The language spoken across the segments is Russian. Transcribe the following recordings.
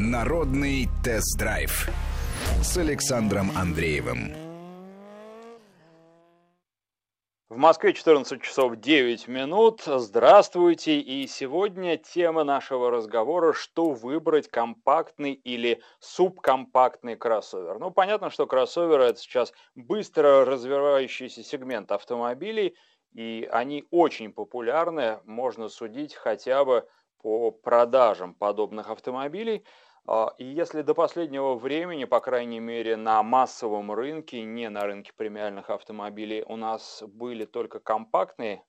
Народный тест-драйв с Александром Андреевым. В Москве 14 часов 9 минут. Здравствуйте. И сегодня тема нашего разговора, что выбрать, компактный или субкомпактный кроссовер. Ну, понятно, что кроссоверы это сейчас быстро развивающийся сегмент автомобилей, и они очень популярны, можно судить хотя бы по продажам подобных автомобилей. А, и если до последнего времени, по крайней мере, на массовом рынке, не на рынке премиальных автомобилей, у нас были только компактные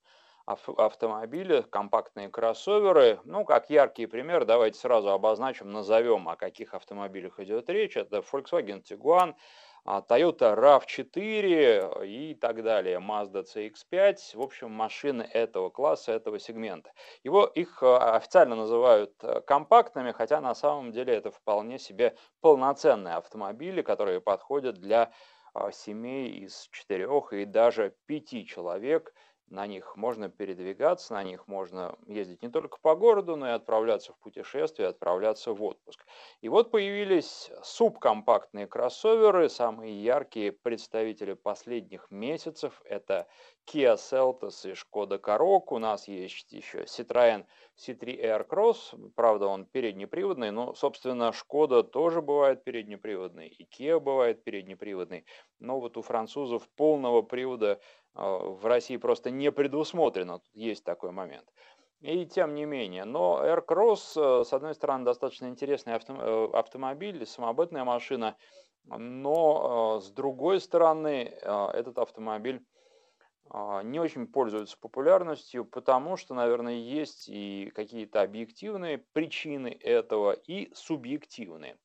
автомобили, компактные кроссоверы. Ну, как яркий пример, давайте сразу обозначим, назовем, о каких автомобилях идет речь. Это Volkswagen Tiguan, Toyota RAV4 и так далее, Mazda CX-5, в общем, машины этого класса, этого сегмента. Его, их а, официально называют э, компактными, хотя на самом деле это вполне себе полноценные автомобили, которые подходят для а, семей из четырех и даже пяти человек – на них можно передвигаться, на них можно ездить не только по городу, но и отправляться в путешествие, отправляться в отпуск. И вот появились субкомпактные кроссоверы, самые яркие представители последних месяцев. Это Kia Seltos и Skoda Karoq. У нас есть еще Citroën C3 Aircross, правда он переднеприводный, но, собственно, Skoda тоже бывает переднеприводный, и Kia бывает переднеприводный. Но вот у французов полного привода в России просто не предусмотрено, есть такой момент. И тем не менее, но Air э, с одной стороны, достаточно интересный авто, э, автомобиль, самобытная машина, но э, с другой стороны, этот автомобиль не очень пользуется популярностью, потому что, наверное, есть и какие-то объективные причины этого, и субъективные.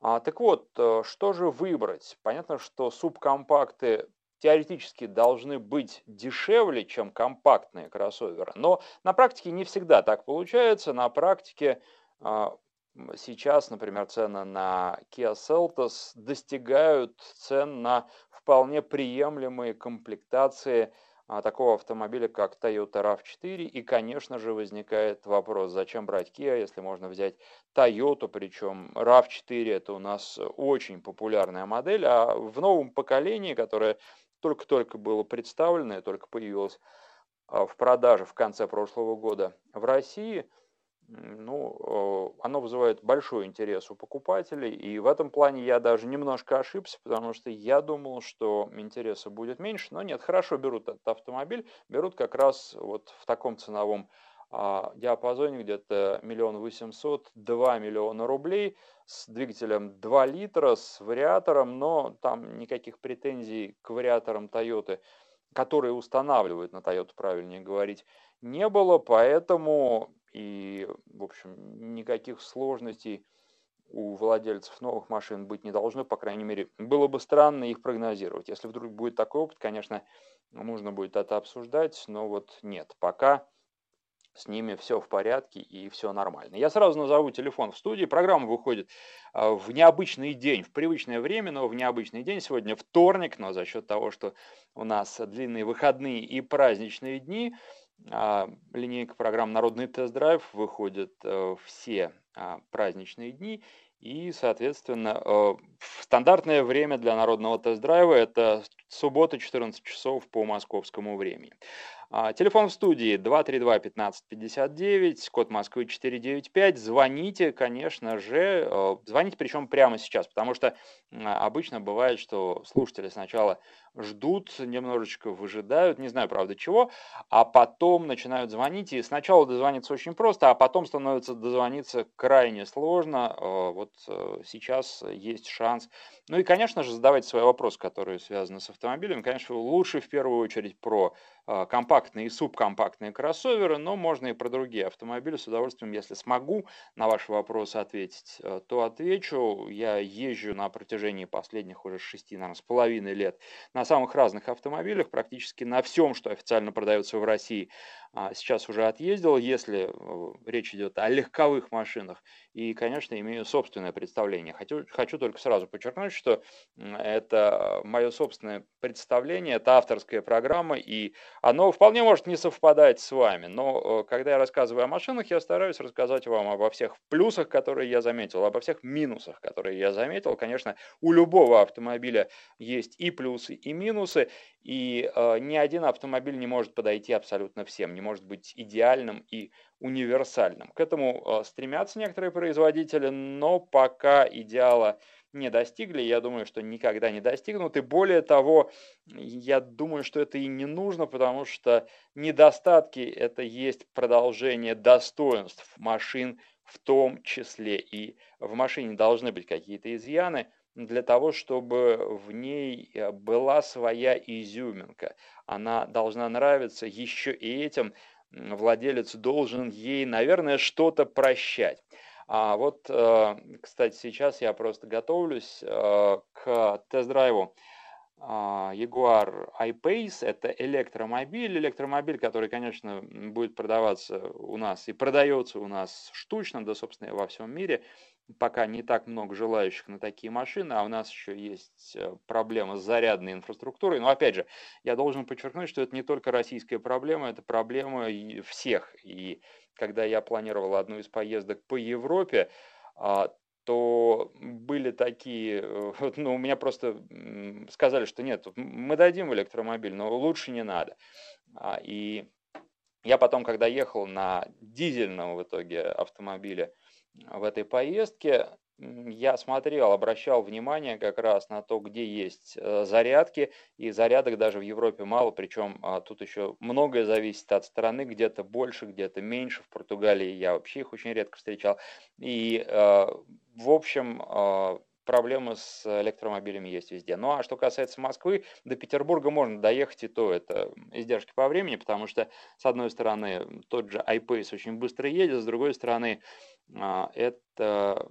А, так вот, что же выбрать? Понятно, что субкомпакты теоретически должны быть дешевле, чем компактные кроссоверы. Но на практике не всегда так получается. На практике а, сейчас, например, цены на Kia Seltos достигают цен на вполне приемлемые комплектации а, такого автомобиля, как Toyota RAV4. И, конечно же, возникает вопрос, зачем брать Kia, если можно взять Toyota, причем RAV4 это у нас очень популярная модель, а в новом поколении, которое только-только было представлено, только появилось а, в продаже в конце прошлого года в России, ну, оно вызывает большой интерес у покупателей, и в этом плане я даже немножко ошибся, потому что я думал, что интереса будет меньше, но нет, хорошо берут этот автомобиль, берут как раз вот в таком ценовом диапазоне где-то миллион восемьсот, два миллиона рублей с двигателем 2 литра, с вариатором, но там никаких претензий к вариаторам Toyota, которые устанавливают на Toyota, правильнее говорить, не было, поэтому и, в общем, никаких сложностей у владельцев новых машин быть не должно, по крайней мере, было бы странно их прогнозировать. Если вдруг будет такой опыт, конечно, нужно будет это обсуждать, но вот нет, пока с ними все в порядке и все нормально. Я сразу назову телефон в студии. Программа выходит а, в необычный день, в привычное время, но в необычный день. Сегодня вторник, но за счет того, что у нас длинные выходные и праздничные дни, а, линейка программ «Народный тест-драйв» выходит э, все а, праздничные дни. И, соответственно, э, стандартное время для народного тест-драйва – это суббота, 14 часов по московскому времени. А, телефон в студии 232-1559, код Москвы 495. Звоните, конечно же, э, звоните причем прямо сейчас, потому что обычно бывает, что слушатели сначала ждут, немножечко выжидают, не знаю, правда, чего, а потом начинают звонить, и сначала дозвониться очень просто, а потом становится дозвониться крайне сложно. Э, вот э, сейчас есть шанс. Ну и, конечно же, задавайте свои вопросы, которые связаны с автомобилем. Конечно, лучше в первую очередь про компактные и субкомпактные кроссоверы, но можно и про другие автомобили. С удовольствием, если смогу на ваши вопросы ответить, э, то отвечу. Я езжу на протяжении последних уже шести, наверное, с половиной лет на самых разных автомобилях, практически на всем, что официально продается в России. А, сейчас уже отъездил, если э, речь идет о легковых машинах. И, конечно, имею собственное представление. Хочу, хочу только сразу подчеркнуть, что это мое собственное представление, это авторская программа, и оно вполне может не совпадать с вами, но когда я рассказываю о машинах, я стараюсь рассказать вам обо всех плюсах, которые я заметил, обо всех минусах, которые я заметил. Конечно, у любого автомобиля есть и плюсы, и минусы, и э, ни один автомобиль не может подойти абсолютно всем, не может быть идеальным и универсальным. К этому э, стремятся некоторые производители, но пока идеала не достигли, я думаю, что никогда не достигнут. И более того, я думаю, что это и не нужно, потому что недостатки – это есть продолжение достоинств машин в том числе. И в машине должны быть какие-то изъяны для того, чтобы в ней э, была своя изюминка. Она должна нравиться еще и этим. Владелец должен ей, наверное, что-то прощать. А вот, э, кстати, сейчас я просто готовлюсь э, к тест-драйву а, Jaguar I-Pace. Это электромобиль, электромобиль, который, конечно, будет продаваться у нас и продается у нас штучно, да, собственно, во всем мире. Пока не так много желающих на такие машины, а у нас еще есть э, проблема с зарядной инфраструктурой. Но, опять же, я должен подчеркнуть, что это не только российская проблема, это проблема всех. И когда я планировал одну из поездок по Европе, а, то были такие, э, ну, у меня просто сказали, что нет, мы дадим электромобиль, но лучше не надо. А, и я потом, когда ехал на дизельном в итоге автомобиле в этой поездке, я смотрел, обращал внимание как раз на то, где есть э, зарядки, и зарядок даже в Европе мало, причем а, тут еще многое зависит от страны, где-то больше, где-то меньше, в Португалии я вообще их очень редко встречал, и э, в общем э, проблемы с электромобилями есть везде. Ну а что касается Москвы, до Петербурга можно доехать, и то это издержки по времени, потому что, с одной стороны, тот же iPace очень быстро едет, с другой стороны, а, это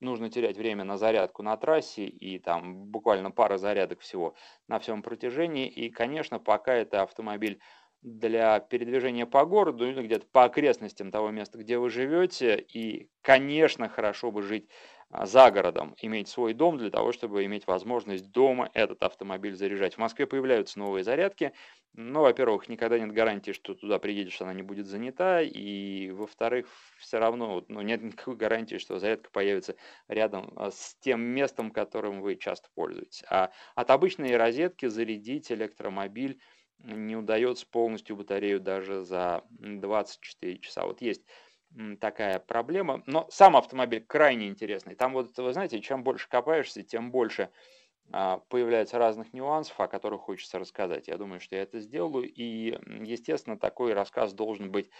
нужно терять время на зарядку на трассе и там буквально пара зарядок всего на всем протяжении. И, конечно, пока это автомобиль для передвижения по городу или где-то по окрестностям того места, где вы живете. И, конечно, хорошо бы жить за городом, иметь свой дом для того, чтобы иметь возможность дома этот автомобиль заряжать. В Москве появляются новые зарядки, но, во-первых, никогда нет гарантии, что туда приедешь, она не будет занята, и, во-вторых, все равно ну, нет никакой гарантии, что зарядка появится рядом а, с тем местом, которым вы часто пользуетесь. А от обычной розетки зарядить электромобиль не удается полностью батарею даже за 24 часа. Вот есть такая проблема. Но сам автомобиль крайне интересный. Там вот, вы знаете, чем больше копаешься, тем больше а, появляется разных нюансов, о которых хочется рассказать. Я думаю, что я это сделаю. И, естественно, такой рассказ должен быть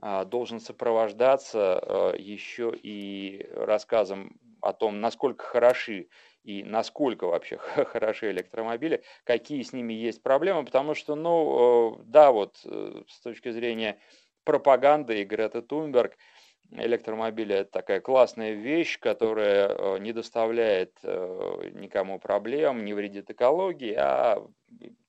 а, должен сопровождаться а, еще и рассказом о том, насколько хороши и насколько вообще хороши электромобили, какие с ними есть проблемы, потому что, ну, да, вот э, с точки зрения пропаганда и Грета Тунберг. Электромобили – это такая классная вещь, которая э, не доставляет э, никому проблем, не вредит экологии, а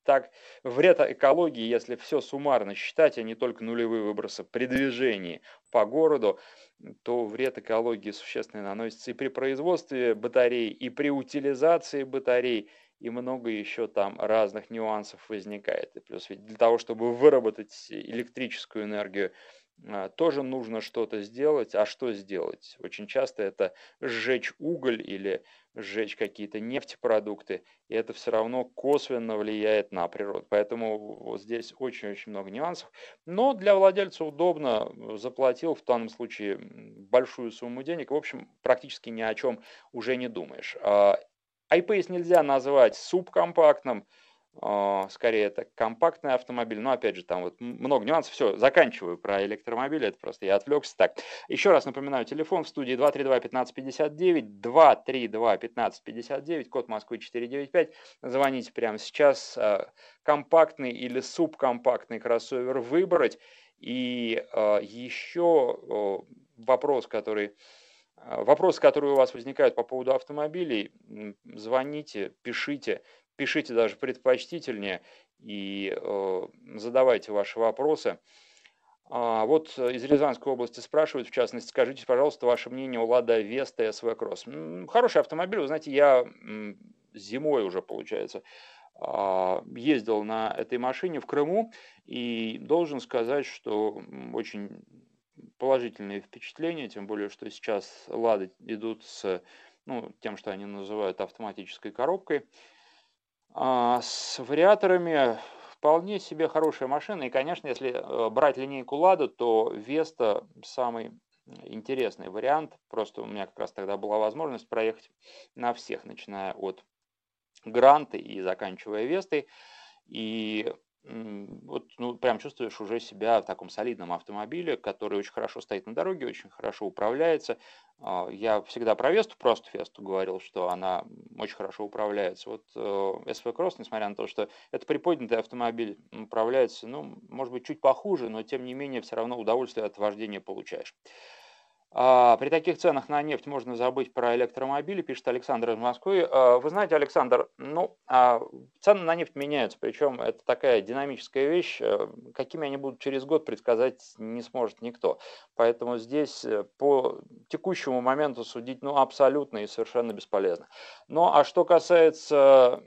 так вред экологии, если все суммарно считать, а не только нулевые выбросы при движении по городу, то вред экологии существенно наносится и при производстве батарей, и при утилизации батарей, и много еще там разных нюансов возникает. И плюс ведь для того, чтобы выработать электрическую энергию, а, тоже нужно что-то сделать. А что сделать? Очень часто это сжечь уголь или сжечь какие-то нефтепродукты, и это все равно косвенно влияет на природу. Поэтому вот здесь очень-очень много нюансов. Но для владельца удобно, заплатил в данном случае большую сумму денег, в общем, практически ни о чем уже не думаешь. IPace нельзя назвать субкомпактным, а, скорее это компактный автомобиль, но опять же там вот много нюансов, все, заканчиваю про электромобили, это просто я отвлекся. Так, еще раз напоминаю, телефон в студии 232-1559, 232-1559, код Москвы 495, звоните прямо сейчас, а, компактный или субкомпактный кроссовер выбрать, и а, еще вопрос, который вопросы, которые у вас возникают по поводу автомобилей, звоните, пишите, пишите даже предпочтительнее и э, задавайте ваши вопросы. А, вот из Рязанской области спрашивают, в частности, скажите, пожалуйста, ваше мнение о Лада Веста SV Cross. Хороший автомобиль, вы знаете, я зимой уже, получается, а, ездил на этой машине в Крыму и должен сказать, что очень положительные впечатления, тем более, что сейчас «Лады» идут с ну, тем, что они называют автоматической коробкой. А с вариаторами вполне себе хорошая машина. И, конечно, если э, брать линейку «Лада», то «Веста» самый интересный вариант. Просто у меня как раз тогда была возможность проехать на всех, начиная от Гранты и заканчивая Вестой. И вот, ну, прям чувствуешь уже себя в таком солидном автомобиле, который очень хорошо стоит на дороге, очень хорошо управляется. А, я всегда про Весту, просто Весту говорил, что она очень хорошо управляется. Вот SV э, Cross, несмотря на то, что это приподнятый автомобиль, управляется, ну, может быть, чуть похуже, но тем не менее все равно удовольствие от вождения получаешь. А, при таких ценах на нефть можно забыть про электромобили, пишет Александр из Москвы. А, вы знаете, Александр, ну, а, цены на нефть меняются, причем это такая динамическая вещь, э, какими они будут через год предсказать не сможет никто. Поэтому здесь э, по текущему моменту судить ну, абсолютно и совершенно бесполезно. Ну, а что касается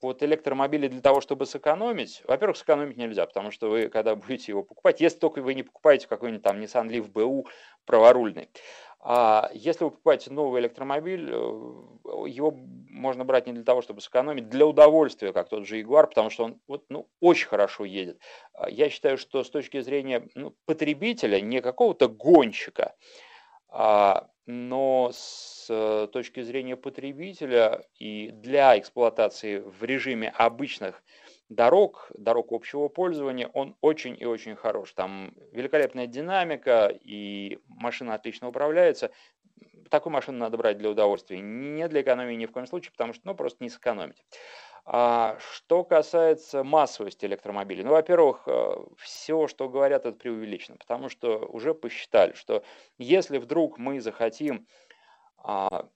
вот электромобили для того, чтобы сэкономить, во-первых, сэкономить нельзя, потому что вы, когда будете его покупать, если только вы не покупаете какой-нибудь там Nissan Leaf BU праворульный, а если вы покупаете новый электромобиль, э, его можно брать не для того, чтобы сэкономить, для удовольствия, как тот же Jaguar, потому что он вот, ну, очень хорошо едет. Я считаю, что с точки зрения ну, потребителя, не какого-то гонщика, а, но с э, точки зрения потребителя и для эксплуатации в режиме обычных дорог, дорог общего пользования, он очень и очень хорош. Там великолепная динамика, и машина отлично управляется. Такую машину надо брать для удовольствия, не для экономии ни в коем случае, потому что ну, просто не сэкономить. А что касается массовости электромобилей, ну, во-первых, э, все, что говорят, это преувеличено, потому что уже посчитали, что если вдруг мы захотим а,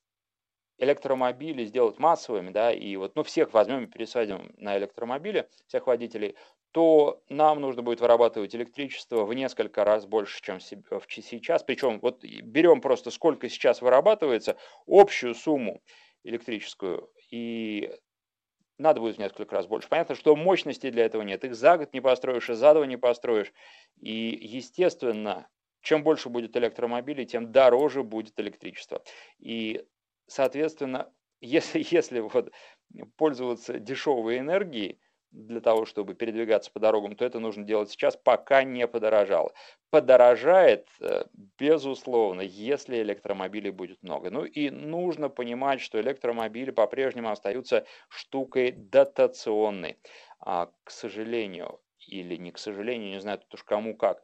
электромобили сделать массовыми, да, и вот, ну, всех возьмем и пересадим на электромобили, всех водителей, то нам нужно будет вырабатывать электричество в несколько раз больше, чем сейчас. Причем вот берем просто сколько сейчас вырабатывается, общую сумму электрическую, и надо будет в несколько раз больше. Понятно, что мощности для этого нет. Их за год не построишь, и за два не построишь. И, естественно, чем больше будет электромобилей, тем дороже будет электричество. И, соответственно, если, если вот пользоваться дешевой энергией, для того, чтобы передвигаться по дорогам, то это нужно делать сейчас, пока не подорожало. Подорожает, э, безусловно, если электромобилей будет много. Ну и нужно понимать, что электромобили по-прежнему остаются штукой дотационной. А, к сожалению, или не к сожалению, не знаю тут уж кому как,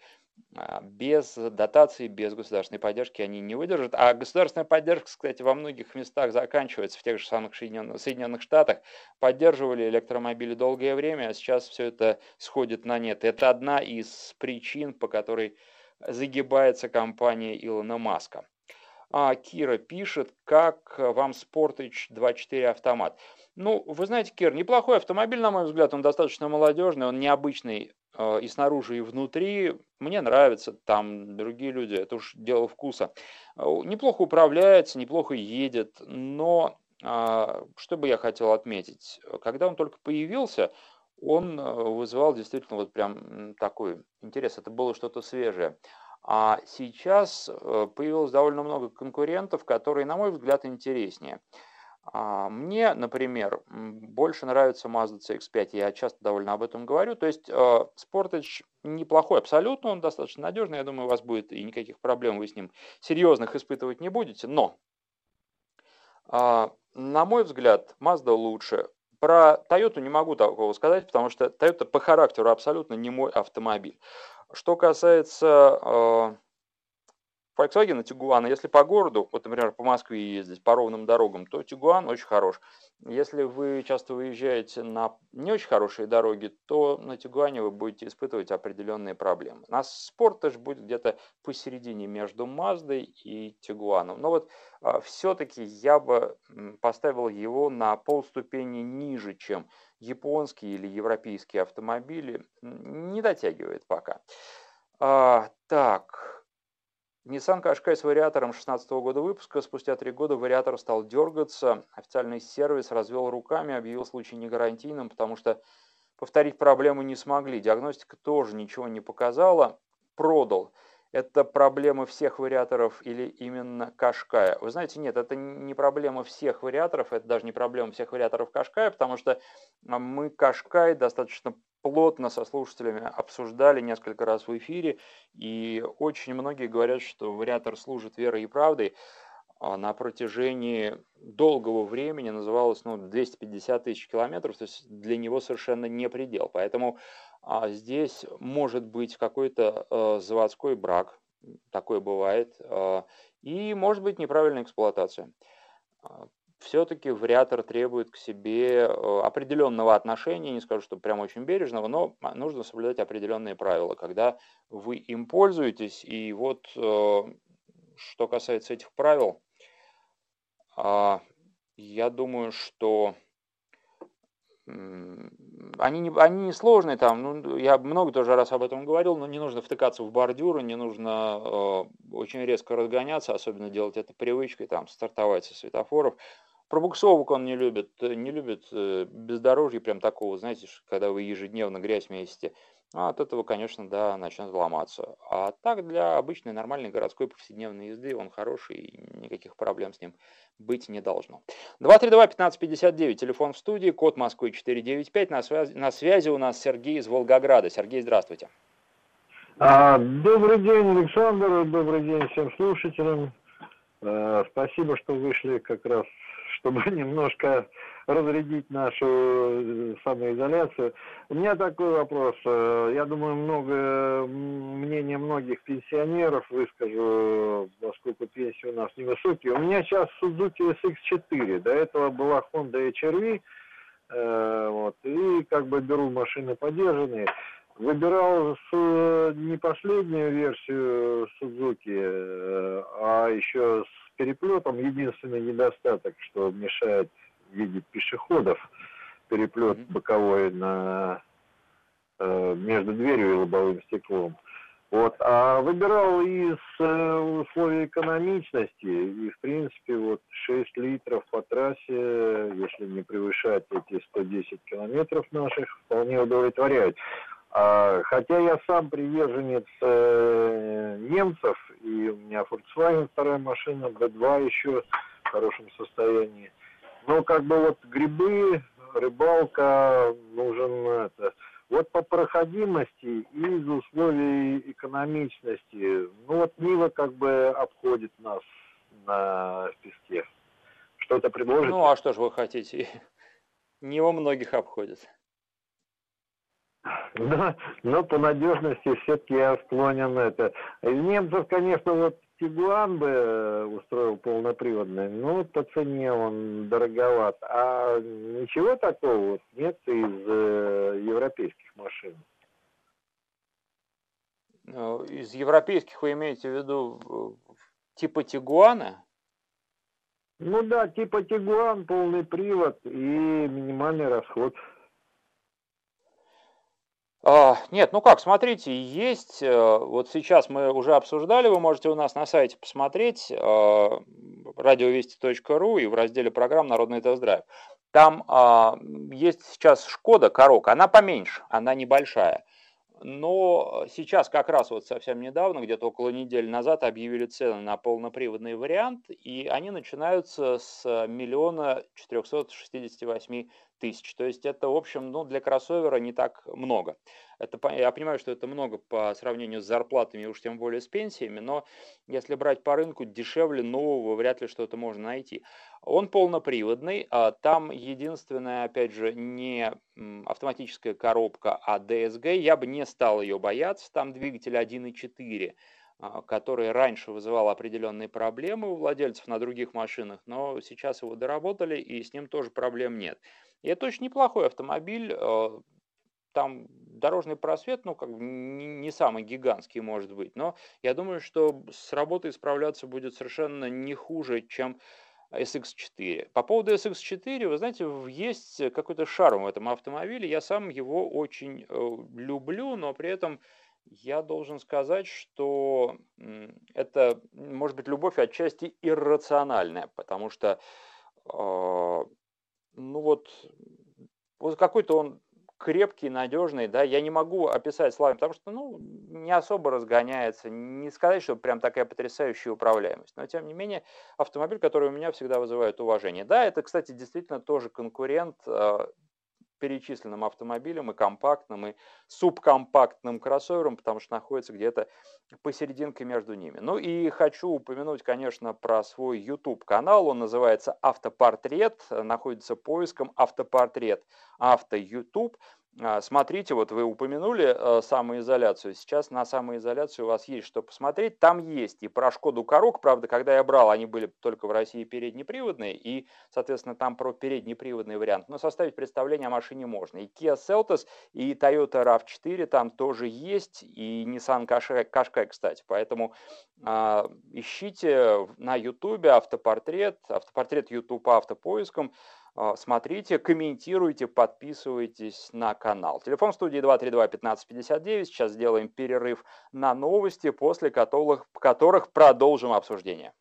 без дотации, без государственной поддержки они не выдержат. А государственная поддержка, кстати, во многих местах заканчивается, в тех же самых Соединенных, Штатах. Поддерживали электромобили долгое время, а сейчас все это сходит на нет. Это одна из причин, по которой загибается компания Илона Маска. А Кира пишет, как вам Sportage 2.4 автомат. Ну, вы знаете, Кир, неплохой автомобиль, на мой взгляд, он достаточно молодежный, он необычный и снаружи, и внутри. Мне нравится, там другие люди, это уж дело вкуса. Э, неплохо управляется, неплохо едет, но э, что бы я хотел отметить, когда он только появился, он э, вызывал действительно вот прям такой интерес, это было что-то свежее. А сейчас э, появилось довольно много конкурентов, которые, на мой взгляд, интереснее. А, мне, например, больше нравится Mazda CX-5, я часто довольно об этом говорю. То есть а, Sportage неплохой абсолютно, он достаточно надежный, я думаю, у вас будет и никаких проблем вы с ним серьезных испытывать не будете. Но, а, на мой взгляд, Mazda лучше. Про Toyota не могу такого сказать, потому что Toyota по характеру абсолютно не мой автомобиль. Что касается Volkswagen и Tiguan, если по городу, вот, например, по Москве ездить, по ровным дорогам, то Tiguan очень хорош. Если вы часто выезжаете на не очень хорошие дороги, то на Тигуане вы будете испытывать определенные проблемы. На Sportage будет где-то посередине между Маздой и Тигуаном. Но вот а, все-таки я бы поставил его на полступени ниже, чем японские или европейские автомобили. Не дотягивает пока. А, так, Nissan Qashqai с вариатором 16 года выпуска. Спустя три года вариатор стал дергаться. Официальный сервис развел руками, объявил случай негарантийным, потому что повторить проблему не смогли. Диагностика тоже ничего не показала. Продал. Это проблема всех вариаторов или именно Кашкая? Вы знаете, нет, это не проблема всех вариаторов, это даже не проблема всех вариаторов Кашкая, потому что мы Кашкай достаточно плотно со слушателями обсуждали несколько раз в эфире, и очень многие говорят, что вариатор служит верой и правдой. А на протяжении долгого времени называлось ну, 250 тысяч километров, то есть для него совершенно не предел. Поэтому а, здесь может быть какой-то э, заводской брак, такое бывает, э, и может быть неправильная эксплуатация все-таки вариатор требует к себе э, определенного отношения, не скажу, что прям очень бережного, но нужно соблюдать определенные правила, когда вы им пользуетесь. И вот что касается этих правил, а, я думаю, что они не, они не сложные там, ну, я много тоже раз об этом говорил, но не нужно втыкаться в бордюры, не нужно э, очень резко разгоняться, особенно делать это привычкой, там, стартовать со светофоров. Пробуксовок он не любит, не любит э, бездорожье прям такого, знаете, когда вы ежедневно грязь месите. А от этого, конечно, да, начнет ломаться. А так для обычной нормальной городской повседневной езды он хороший, и никаких проблем с ним быть не должно. 232-1559, телефон в студии, код Москвы 495, на связи, на связи у нас Сергей из Волгограда. Сергей, здравствуйте. А, добрый день, Александр, добрый день всем слушателям. А, спасибо, что вышли как раз чтобы немножко разрядить нашу э, самоизоляцию. У меня такой вопрос. Э, я думаю, много мнение многих пенсионеров выскажу, поскольку пенсии у нас невысокие. У меня сейчас Suzuki SX4. До этого была Honda HRV. Э, вот, и как бы беру машины подержанные. Выбирал с, не последнюю версию Suzuki, а еще с переплетом единственный недостаток, что мешает видеть пешеходов, переплет боковой на, э, между дверью и лобовым стеклом. Вот, а выбирал из э, условий экономичности, и в принципе вот 6 литров по трассе, если не превышать эти 110 километров наших, вполне удовлетворяют. А, хотя я сам приверженец э, немцев, и у меня Volkswagen вторая машина, B2 еще в хорошем состоянии. Но как бы вот грибы, рыбалка нужен это. Вот по проходимости и из условий экономичности, ну вот Нива как бы обходит нас на песке. Что-то предложите? Ну а что же вы хотите? Нива многих обходит. Но, но по надежности все-таки я склонен это. Из немцев, конечно, вот Тигуан бы э, устроил полноприводный, но по цене он дороговат. А ничего такого вот нет из э, европейских машин. Ну, из европейских вы имеете в виду типа Тигуана? Ну да, типа Тигуан, полный привод и минимальный расход. А, нет, ну как, смотрите, есть, э, вот сейчас мы уже обсуждали, вы можете у нас на сайте посмотреть, э, радиовести.ру и в разделе программ «Народный тест-драйв». Там а, есть сейчас Шкода Корок, она поменьше, она небольшая. Но сейчас как раз вот совсем недавно, где-то около недели назад, объявили цены на полноприводный вариант, и они начинаются с миллиона четырехсот шестидесяти восьми тысяч. То есть это, в общем, ну, для кроссовера не так много. Это, я понимаю, что это много по сравнению с зарплатами, уж тем более с пенсиями, но если брать по рынку, дешевле нового вряд ли что-то можно найти. Он полноприводный, а там единственная, опять же, не автоматическая коробка, а DSG. Я бы не стал ее бояться, там двигатель 1.4 а, который раньше вызывал определенные проблемы у владельцев на других машинах, но сейчас его доработали и с ним тоже проблем нет. И это очень неплохой автомобиль. Э, там дорожный просвет, ну, как бы не самый гигантский может быть, но я думаю, что с работой справляться будет совершенно не хуже, чем SX4. По поводу SX4, вы знаете, есть какой-то шарм в этом автомобиле. Я сам его очень э, люблю, но при этом я должен сказать, что это, может быть, любовь отчасти иррациональная, потому что, а, ну вот, вот какой-то он крепкий, надежный, да, я не могу описать словами, потому что, ну, не особо разгоняется, не сказать, что прям такая потрясающая управляемость, но, тем не менее, автомобиль, который у меня всегда вызывает уважение. Да, это, кстати, действительно тоже конкурент а, перечисленным автомобилем, и компактным, и субкомпактным кроссовером, потому что находится где-то посерединке между ними. Ну и хочу упомянуть, конечно, про свой YouTube-канал. Он называется «Автопортрет», находится поиском «Автопортрет», «Авто YouTube». А, смотрите, вот вы упомянули э, самоизоляцию. Сейчас на самоизоляцию у вас есть что посмотреть. Там есть и про Шкоду Корок. Правда, когда я брал, они были только в России переднеприводные. И, соответственно, там про переднеприводный вариант. Но составить представление о машине можно. И Kia Seltos, и Toyota RAV4 там тоже есть. И Nissan Qashqai, кстати. Поэтому э, ищите на YouTube автопортрет. Автопортрет YouTube автопоиском. А, смотрите, комментируйте, подписывайтесь на канал. Телефон студии 232-1559. Сейчас сделаем перерыв на новости, после которых, которых продолжим обсуждение.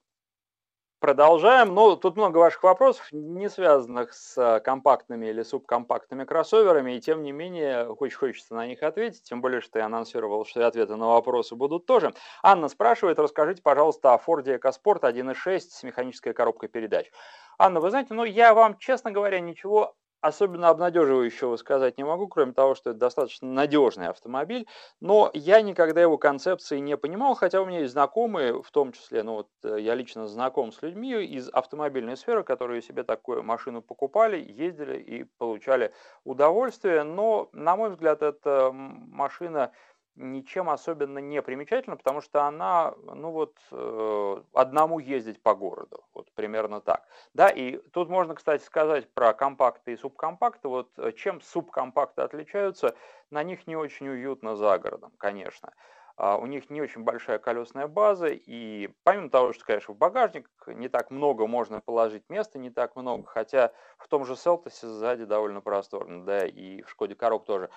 Продолжаем. Ну, тут много ваших вопросов, не связанных с компактными или субкомпактными кроссоверами, и тем не менее, очень хочется на них ответить, тем более, что я анонсировал, что ответы на вопросы будут тоже. Анна спрашивает, расскажите, пожалуйста, о Ford EcoSport 1.6 с механической коробкой передач. Анна, вы знаете, ну я вам, честно говоря, ничего особенно обнадеживающего сказать не могу, кроме того, что это достаточно надежный автомобиль, но я никогда его концепции не понимал, хотя у меня есть знакомые, в том числе, ну вот э, я лично знаком с людьми из автомобильной сферы, которые себе такую машину покупали, ездили и получали удовольствие, но, на мой взгляд, эта машина ничем особенно не примечательна, потому что она, ну вот, э, одному ездить по городу, вот примерно так. Да, и тут можно, кстати, сказать про компакты и субкомпакты. Вот э, чем субкомпакты отличаются, на них не очень уютно за городом, конечно. А у них не очень большая колесная база, и помимо того, что, конечно, в багажник не так много можно положить места, не так много, хотя в том же Селтосе сзади довольно просторно, да, и в Шкоде Корок тоже.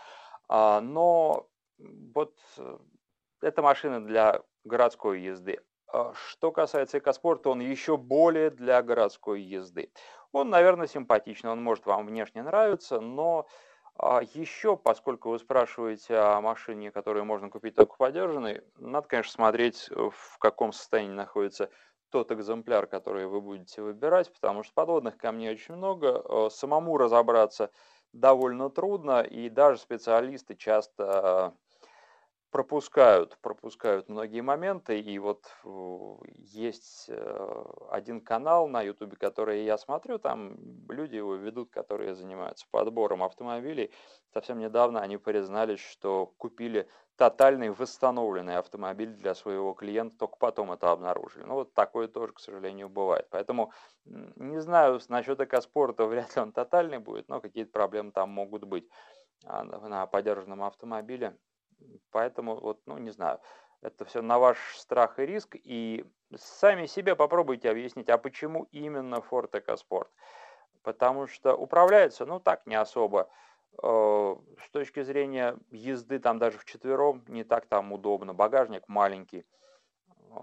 А, но вот э, эта машина для городской езды. А что касается экоспорта, он еще более для городской езды. Он, наверное, симпатичный, он может вам внешне нравиться, но а, еще, поскольку вы спрашиваете о машине, которую можно купить только подержанной, надо, конечно, смотреть, в каком состоянии находится тот экземпляр, который вы будете выбирать, потому что подводных камней очень много. Э, самому разобраться довольно трудно, и даже специалисты часто пропускают, пропускают многие моменты. И вот есть э, один канал на ютубе, который я смотрю, там люди его ведут, которые занимаются подбором автомобилей. Совсем недавно они признались, что купили тотальный восстановленный автомобиль для своего клиента, только потом это обнаружили. Ну вот такое тоже, к сожалению, бывает. Поэтому не знаю, насчет экоспорта вряд ли он тотальный будет, но какие-то проблемы там могут быть а, на подержанном автомобиле. Поэтому, вот, ну, не знаю, это все на ваш страх и риск. И сами себе попробуйте объяснить, а почему именно Ford EcoSport? Потому что управляется, ну, так не особо. Э, с точки зрения езды, там даже в четвером не так там удобно. Багажник маленький. Э,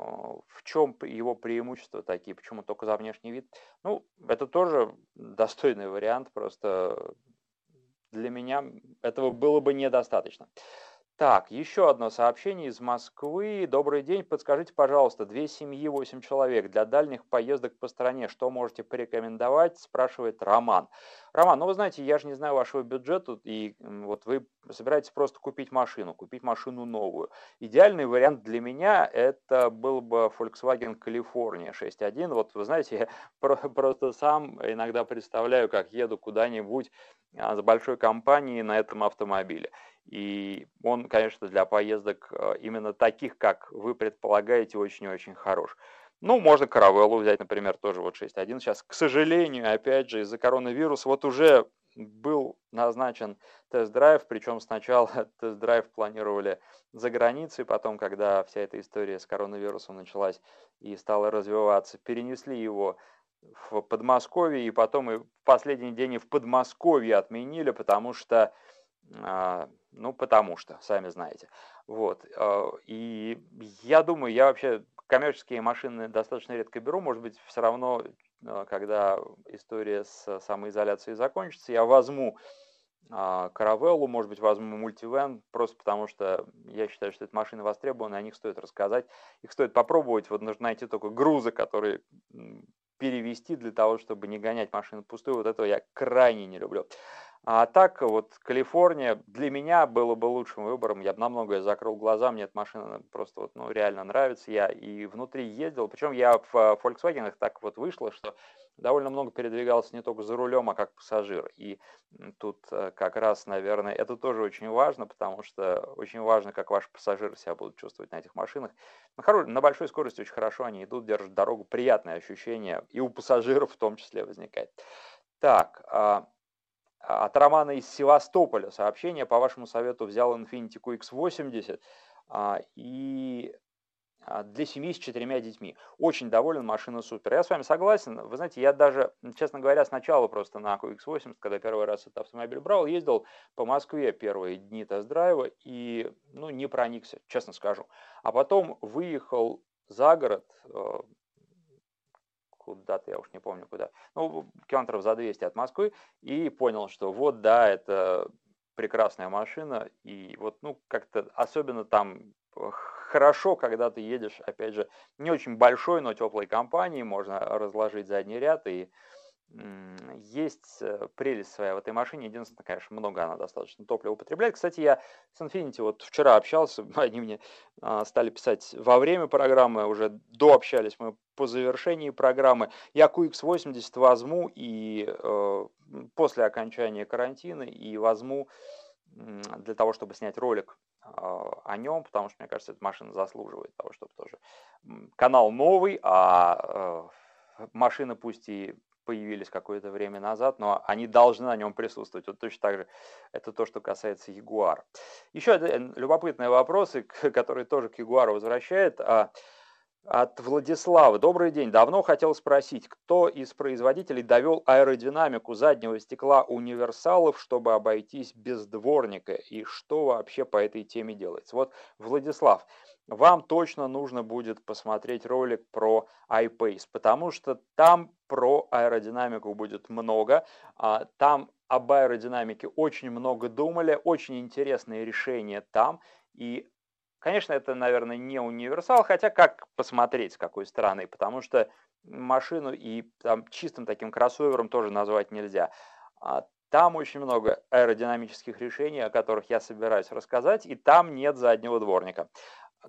в чем его преимущества такие? Почему только за внешний вид? Ну, это тоже достойный вариант, просто для меня этого было бы недостаточно. Так, еще одно сообщение из Москвы. Добрый день, подскажите, пожалуйста, две семьи, восемь человек для дальних поездок по стране. Что можете порекомендовать? Спрашивает Роман. Роман, ну вы знаете, я же не знаю вашего бюджета, и вот вы собираетесь просто купить машину, купить машину новую. Идеальный вариант для меня это был бы Volkswagen California 6.1. Вот вы знаете, я просто сам иногда представляю, как еду куда-нибудь а, с большой компанией на этом автомобиле. И он, конечно, для поездок э, именно таких, как вы предполагаете, очень-очень хорош. Ну, можно каравеллу взять, например, тоже вот 6.1. Сейчас, к сожалению, опять же, из-за коронавируса вот уже был назначен тест-драйв, причем сначала тест-драйв планировали за границей, потом, когда вся эта история с коронавирусом началась и стала развиваться, перенесли его в Подмосковье, и потом и в последний день и в Подмосковье отменили, потому что а, ну, потому что, сами знаете. Вот. Э, и я думаю, я вообще коммерческие машины достаточно редко беру, может быть, все равно, э, когда история с самоизоляцией закончится, я возьму а, каравеллу, может быть, возьму мультивен, просто потому что я считаю, что это машины востребованы, о них стоит рассказать, их стоит попробовать, вот нужно найти только грузы, которые перевести для того, чтобы не гонять машину пустую, вот этого я крайне не люблю. А так вот Калифорния для меня было бы лучшим выбором. Я бы на многое закрыл глаза, мне эта машина просто вот, ну, реально нравится. Я и внутри ездил, причем я в э, Volkswagen так вот вышло, что довольно много передвигался не только за рулем, а как пассажир. И тут э, как раз, наверное, это тоже очень важно, потому что очень важно, как ваши пассажиры себя будут чувствовать на этих машинах. На, хоро... на большой скорости очень хорошо они идут, держат дорогу, приятное ощущение, и у пассажиров в том числе возникает. Так, а, от Романа из Севастополя сообщение. По вашему совету взял Infiniti QX80 а, и а, для семьи с четырьмя детьми. Очень доволен, машина супер. Я с вами согласен. Вы знаете, я даже, честно говоря, сначала просто на QX80, когда первый раз этот автомобиль брал, ездил по Москве первые дни тест-драйва и ну, не проникся, честно скажу. А потом выехал за город, э, куда-то, я уж не помню куда, ну, километров за 200 от Москвы, и понял, что вот, да, это прекрасная машина, и вот, ну, как-то особенно там хорошо, когда ты едешь, опять же, не очень большой, но теплой компании, можно разложить задний ряд и есть э, прелесть своя в этой машине. Единственное, конечно, много она достаточно топлива употребляет. Кстати, я с Infinity вот вчера общался, они мне а, стали писать во время программы, уже дообщались мы по завершении программы. Я QX80 возьму и э, после окончания карантина и возьму для того, чтобы снять ролик а, о нем, потому что, мне кажется, эта машина заслуживает того, чтобы тоже... Канал новый, а э, машина пусть и появились какое-то время назад, но они должны на нем присутствовать. Вот точно так же это то, что касается Ягуар. Еще один любопытный вопрос, который тоже к Ягуару возвращает. От Владислава. Добрый день. Давно хотел спросить, кто из производителей довел аэродинамику заднего стекла универсалов, чтобы обойтись без дворника, и что вообще по этой теме делается? Вот, Владислав, вам точно нужно будет посмотреть ролик про iPace, потому что там про аэродинамику будет много, а там об аэродинамике очень много думали, очень интересные решения там, и Конечно, это, наверное, не универсал, хотя как посмотреть с какой стороны, потому что машину и там чистым таким кроссовером тоже назвать нельзя. А там очень много аэродинамических решений, о которых я собираюсь рассказать, и там нет заднего дворника.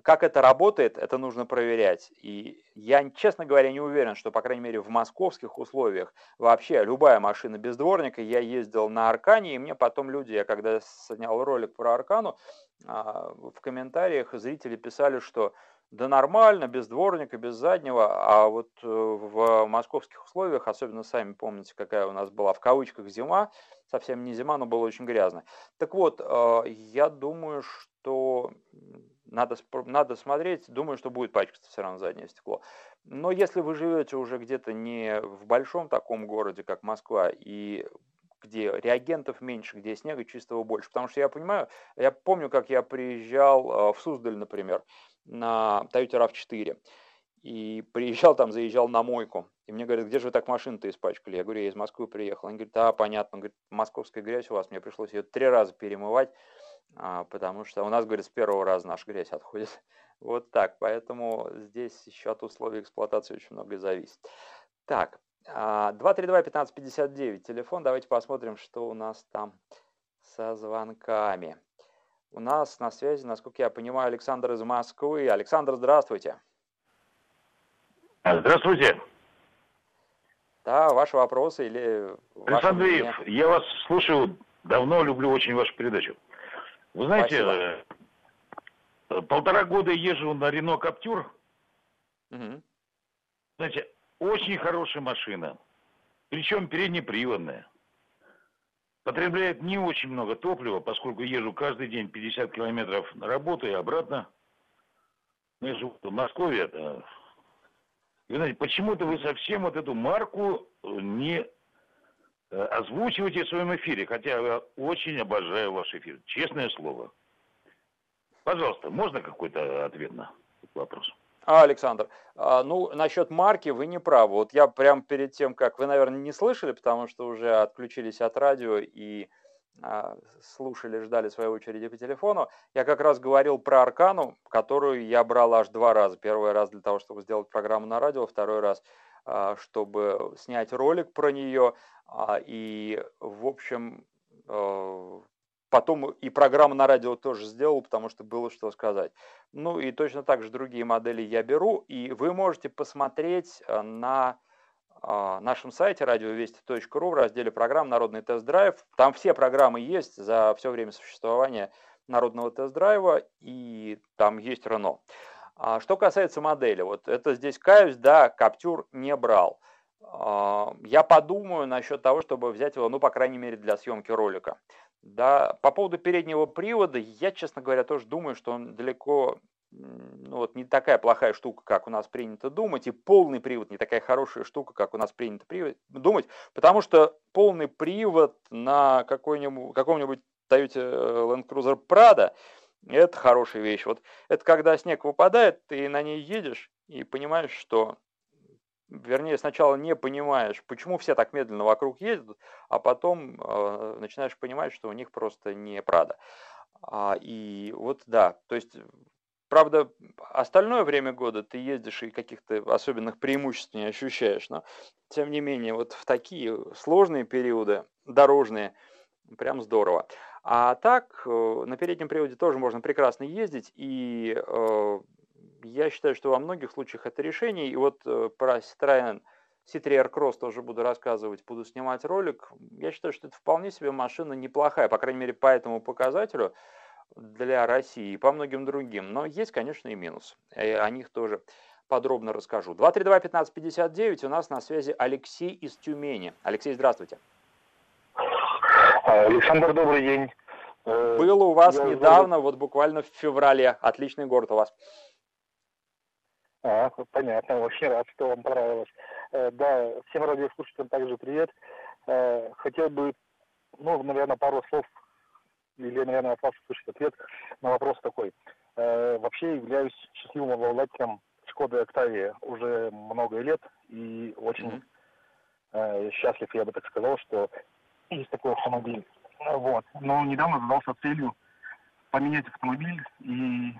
Как это работает, это нужно проверять. И я, честно говоря, не уверен, что, по крайней мере, в московских условиях вообще любая машина без дворника. Я ездил на Аркане, и мне потом люди, я когда снял ролик про Аркану, а, в комментариях зрители писали, что да нормально, без дворника, без заднего, а вот э, в московских условиях, особенно сами помните, какая у нас была в кавычках зима, совсем не зима, но было очень грязно. Так вот, э, я думаю, что надо, надо смотреть, думаю, что будет пачкаться все равно заднее стекло. Но если вы живете уже где-то не в большом таком городе, как Москва, и где реагентов меньше, где снега чистого больше. Потому что я понимаю, я помню, как я приезжал э, в Суздаль, например, на Toyota RAV4, и приезжал там, заезжал на мойку, и мне говорят, где же вы так машину-то испачкали? Я говорю, я из Москвы приехал. Они говорят, да, понятно. Он говорит, московская грязь у вас, мне пришлось ее три раза перемывать, потому что у нас, говорит, с первого раза наша грязь отходит. Вот так, поэтому здесь еще от условий эксплуатации очень многое зависит. Так, 232-1559, телефон, давайте посмотрим, что у нас там со звонками. У нас на связи, насколько я понимаю, Александр из Москвы. Александр, здравствуйте. Здравствуйте. Да, ваши вопросы или... Александр Андреев, я вас слушаю давно, люблю очень вашу передачу. Вы знаете, Спасибо. Э, полтора года езжу на Рено Каптюр. Угу. Знаете, очень хорошая машина. Причем переднеприводная. Потребляет не очень много топлива, поскольку езжу каждый день 50 километров на работу и обратно. Ну, я живу в Москве. Это... И, знаете, почему-то вы совсем вот эту марку не э, озвучивайте в своем эфире, хотя я очень обожаю ваш эфир, честное слово. Пожалуйста, можно какой-то ответ на этот вопрос? А, Александр, а, ну, насчет марки вы не правы. Вот я прям перед тем, как вы, наверное, не слышали, потому что уже отключились от радио и а, слушали, ждали своей очереди по телефону, я как раз говорил про Аркану, которую я брал аж два раза. Первый раз для того, чтобы сделать программу на радио, второй раз, чтобы снять ролик про нее. А, и, в общем, потом и программу на радио тоже сделал, потому что было что сказать. Ну и точно так же другие модели я беру, и вы можете посмотреть на а, нашем сайте радиовести.ру в разделе программ «Народный тест-драйв». Там все программы есть за все время существования народного тест-драйва, и там есть Рено. А что касается модели, вот это здесь каюсь, да, Каптюр не брал. А, я подумаю насчет того, чтобы взять его, ну, по крайней мере, для съемки ролика. Да, по поводу переднего привода, я, честно говоря, тоже думаю, что он далеко ну, вот не такая плохая штука, как у нас принято думать, и полный привод не такая хорошая штука, как у нас принято думать, потому что полный привод на какой-нибудь, каком-нибудь Toyota Land Cruiser Prado это хорошая вещь. Вот это когда снег выпадает, ты на ней едешь и понимаешь, что вернее, сначала не понимаешь, почему все так медленно вокруг ездят, а потом э, начинаешь понимать, что у них просто не Прада. А, и вот да, то есть Правда, остальное время года ты ездишь и каких-то особенных преимуществ не ощущаешь, но тем не менее вот в такие сложные периоды дорожные прям здорово. А так э, на переднем приводе тоже можно прекрасно ездить и э, я считаю, что во многих случаях это решение. И вот э, про Citroёn C3 Cross тоже буду рассказывать, буду снимать ролик. Я считаю, что это вполне себе машина неплохая, по крайней мере по этому показателю для России и по многим другим. Но есть, конечно, и минус. И о них тоже подробно расскажу. 232-1559, у нас на связи Алексей из Тюмени. Алексей, здравствуйте. Александр, добрый день. Э, Было у вас Я недавно, вот буквально в феврале. Отличный город у вас. А, понятно, очень рад, что вам понравилось. Э, да, всем радиослушателям также привет. Э, хотел бы, ну, наверное, пару слов или, наверное, от вас услышать ответ на вопрос такой. Вообще являюсь счастливым обладателем Шкоды Октавия уже много лет и очень mm-hmm. счастлив, я бы так сказал, что есть такой автомобиль. Вот. Но недавно задался целью поменять автомобиль и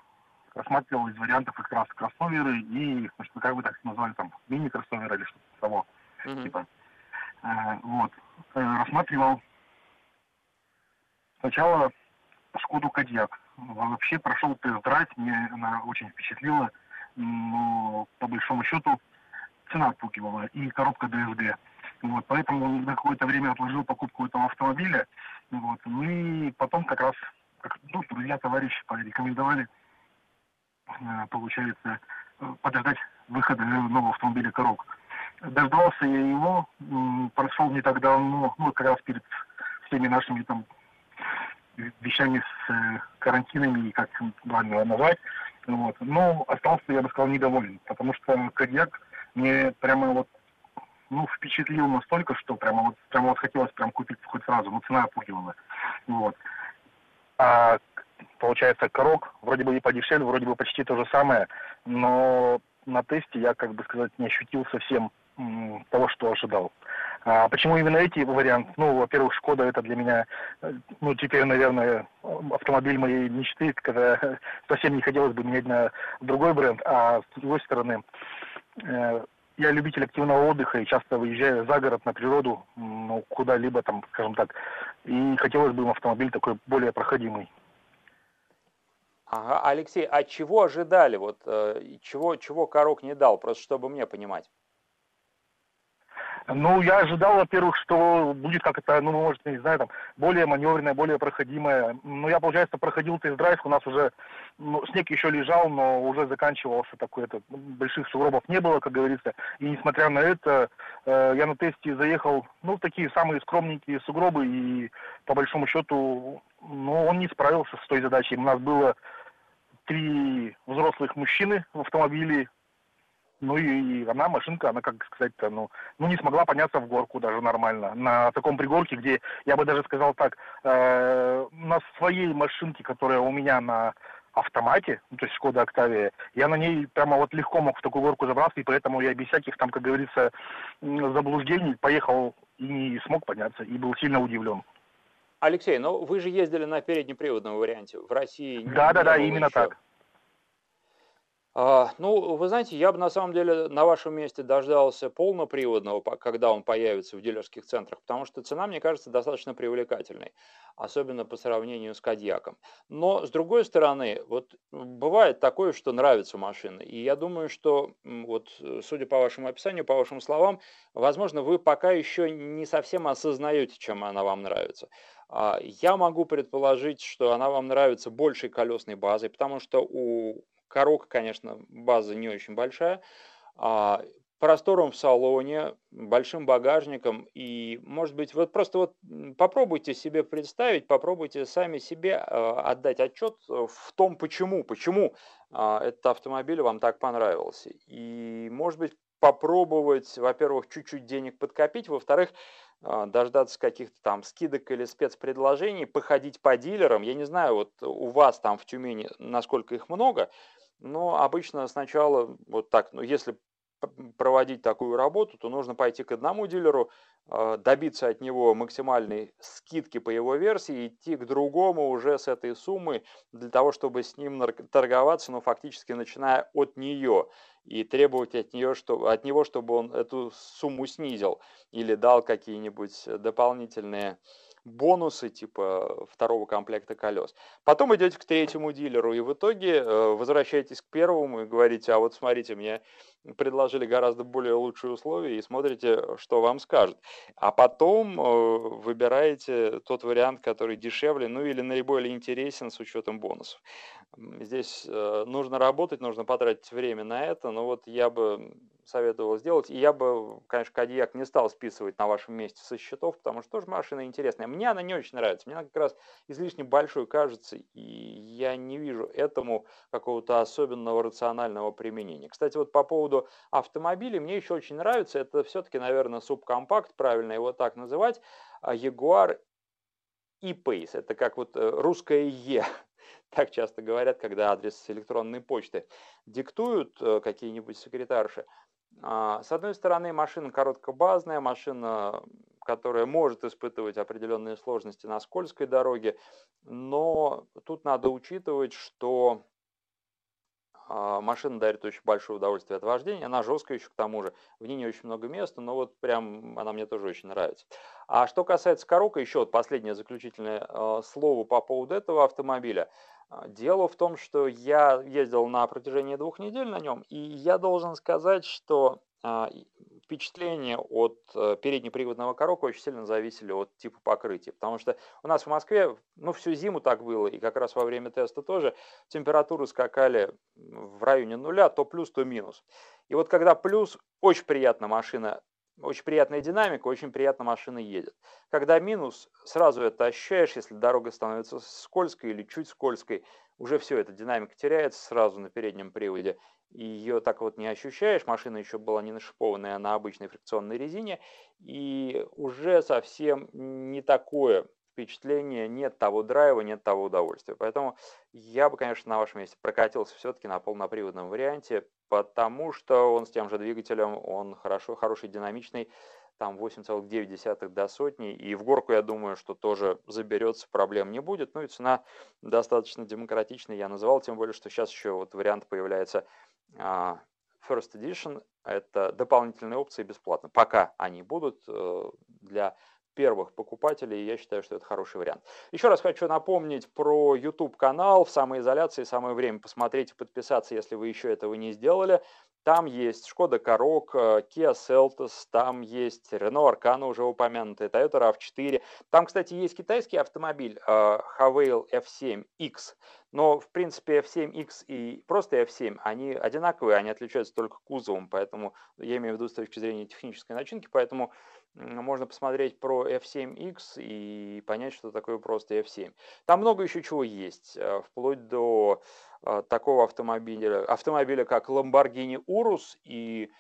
рассматривал из вариантов как раз кроссоверы и, что как бы так назвали, там, мини-кроссоверы или что-то того. Mm-hmm. Типа. Э, вот. Э, рассматривал Сначала Шкоду Кадьяк. Вообще прошел тест-драйв, мне она очень впечатлила, но по большому счету цена отпугивала и коробка ДСГ. Вот, поэтому на какое-то время отложил покупку этого автомобиля. Вот, ну и потом как раз, как, ну, друзья, товарищи порекомендовали, э, получается, подождать выхода нового автомобиля «Корок». Дождался я его, прошел не так давно, ну, как раз перед всеми нашими там вещами с э, карантинами, как правильно назвать. Вот. Но остался, я бы сказал, недоволен, потому что Кадьяк мне прямо вот ну, впечатлил настолько, что прямо вот, прямо вот хотелось прям купить хоть сразу, но цена опугивала. Вот. А получается, Корок вроде бы и подешевле, вроде бы почти то же самое, но на тесте я, как бы сказать, не ощутил совсем того, что ожидал. А почему именно эти варианты? Ну, во-первых, Шкода это для меня, э, ну, теперь, наверное, автомобиль моей мечты, когда совсем не хотелось бы менять на другой бренд, а с другой стороны, э, я любитель активного отдыха и часто выезжаю за город на природу, ну, куда-либо там, скажем так, и хотелось бы автомобиль такой более проходимый. Ага, Алексей, а чего ожидали? Вот э, чего, чего Корок не дал, просто чтобы мне понимать? Ну, я ожидал, во-первых, что будет как-то, ну, может, не знаю, там, более маневренная, более проходимая. Ну, я, получается, проходил тест-драйв, у нас уже, ну, снег еще лежал, но уже заканчивался такой, это, больших сугробов не было, как говорится. И несмотря на это, э, я на тесте заехал, ну, в такие самые скромненькие сугробы, и по большому счету, ну, он не справился с той задачей. У нас было три взрослых мужчины в автомобиле, Ну и, и она, машинка, она, как сказать-то, ну, ну, не смогла подняться в горку даже нормально. На таком пригорке, где, я бы даже сказал так, э, на своей машинке, которая у меня на автомате, ну, то есть Шкода Октавия, я на ней прямо вот легко мог в такую горку забраться, и поэтому я без всяких там, как говорится, заблуждений поехал и не смог подняться, и был сильно удивлен. Алексей, но вы же ездили на переднеприводном варианте. В России Да, да, да, именно еще. так. А, ну, вы знаете, я бы на самом деле на вашем месте дождался полноприводного, когда он появится в дилерских центрах, потому что цена, мне кажется, достаточно привлекательной, особенно по сравнению с Кадьяком. Но, с другой стороны, вот бывает такое, что нравится машина, и я думаю, что, вот, судя по вашему описанию, по вашим словам, возможно, вы пока еще не совсем осознаете, чем она вам нравится. А, я могу предположить, что она вам нравится большей колесной базой, потому что у Коробка, конечно, база не очень большая. А, простором в салоне, большим багажником и, может быть, вот просто вот попробуйте себе представить, попробуйте сами себе а, отдать отчет в том, почему, почему а, этот автомобиль вам так понравился. И, может быть, попробовать, во-первых, чуть-чуть денег подкопить, во-вторых, а, дождаться каких-то там скидок или спецпредложений, походить по дилерам. Я не знаю, вот у вас там в Тюмени, насколько их много, но обычно сначала вот так, ну если проводить такую работу, то нужно пойти к одному дилеру, а, добиться от него максимальной скидки по его версии, идти к другому уже с этой суммы для того, чтобы с ним торговаться, но фактически начиная от нее и требовать от, нее, что, от него, чтобы он эту сумму снизил или дал какие-нибудь дополнительные бонусы типа второго комплекта колес. Потом идете к третьему дилеру и в итоге э, возвращаетесь к первому и говорите, а вот смотрите, мне предложили гораздо более лучшие условия и смотрите, что вам скажут. А потом э, выбираете тот вариант, который дешевле, ну или наиболее интересен с учетом бонусов. Здесь э, нужно работать, нужно потратить время на это, но вот я бы советовал сделать. И я бы, конечно, Кадьяк не стал списывать на вашем месте со счетов, потому что тоже машина интересная. Мне она не очень нравится. Мне она как раз излишне большой кажется, и я не вижу этому какого-то особенного рационального применения. Кстати, вот по поводу автомобилей, мне еще очень нравится, это все-таки, наверное, субкомпакт, правильно его так называть, а Jaguar e-Pace. Это как вот э, русское Е так часто говорят, когда адрес электронной почты диктуют э, какие-нибудь секретарши. А, с одной стороны, машина короткобазная, машина, которая может испытывать определенные сложности на скользкой дороге, но тут надо учитывать, что машина дарит очень большое удовольствие от вождения, она жесткая еще к тому же, в ней не очень много места, но вот прям она мне тоже очень нравится. А что касается Карука, еще вот последнее заключительное э, слово по поводу этого автомобиля – а, дело в том, что я ездил на протяжении двух недель на нем, и я должен сказать, что а, впечатления от э, переднеприводного коробка очень сильно зависели от типа покрытия. Потому что у нас в Москве, ну, всю зиму так было, и как раз во время теста тоже, температуры скакали в районе нуля, то плюс, то минус. И вот когда плюс, очень приятно машина очень приятная динамика, очень приятно машина едет. Когда минус, сразу это ощущаешь, если дорога становится скользкой или чуть скользкой, уже все, эта динамика теряется сразу на переднем приводе. Ее так вот не ощущаешь, машина еще была не нашипованная на обычной фрикционной резине, и уже совсем не такое впечатление, нет того драйва, нет того удовольствия. Поэтому я бы, конечно, на вашем месте прокатился все-таки на полноприводном варианте, потому что он с тем же двигателем, он хорошо, хороший, динамичный, там 8,9 до сотни, и в горку, я думаю, что тоже заберется, проблем не будет. Ну и цена достаточно демократичная, я называл, тем более, что сейчас еще вот вариант появляется First Edition, это дополнительные опции бесплатно, пока они будут uh, для первых покупателей, я считаю, что это хороший вариант. Еще раз хочу напомнить про YouTube-канал в самоизоляции, самое время посмотреть и подписаться, если вы еще этого не сделали. Там есть Шкода Корок, э, Kia Seltos, там есть Renault Arcana уже упомянутый, Toyota RAV4. Там, кстати, есть китайский автомобиль Havail F7X, но, в принципе, F7X и просто F7, они одинаковые, они отличаются только кузовом, поэтому я имею в виду с точки зрения технической начинки, поэтому можно посмотреть про F7X и понять, что такое просто F7. Там много еще чего есть, э, вплоть до такого автомобиля, автомобиля как Lamborghini Urus, и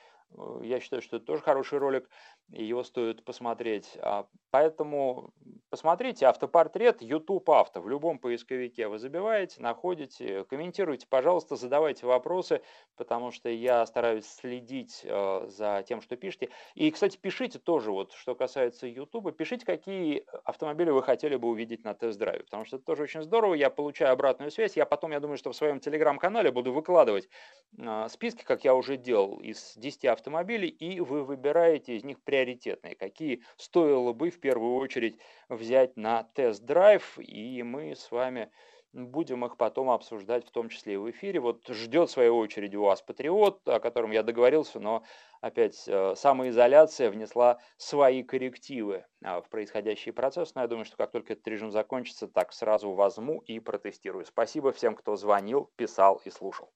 я считаю, что это тоже хороший ролик его стоит посмотреть. А, поэтому посмотрите автопортрет YouTube авто в любом поисковике. Вы забиваете, находите, комментируйте, пожалуйста, задавайте вопросы, потому что я стараюсь следить э, за тем, что пишете. И, кстати, пишите тоже, вот, что касается YouTube, пишите, какие автомобили вы хотели бы увидеть на тест-драйве, потому что это тоже очень здорово, я получаю обратную связь, я потом, я думаю, что в своем телеграм-канале буду выкладывать э, списки, как я уже делал, из 10 автомобилей, и вы выбираете из них прямо приоритетные, какие стоило бы в первую очередь взять на тест-драйв, и мы с вами будем их потом обсуждать, в том числе и в эфире. Вот ждет в своей очереди у вас Патриот, о котором я договорился, но опять э, самоизоляция внесла свои коррективы а, в происходящий процесс. Но я думаю, что как только этот режим закончится, так сразу возьму и протестирую. Спасибо всем, кто звонил, писал и слушал.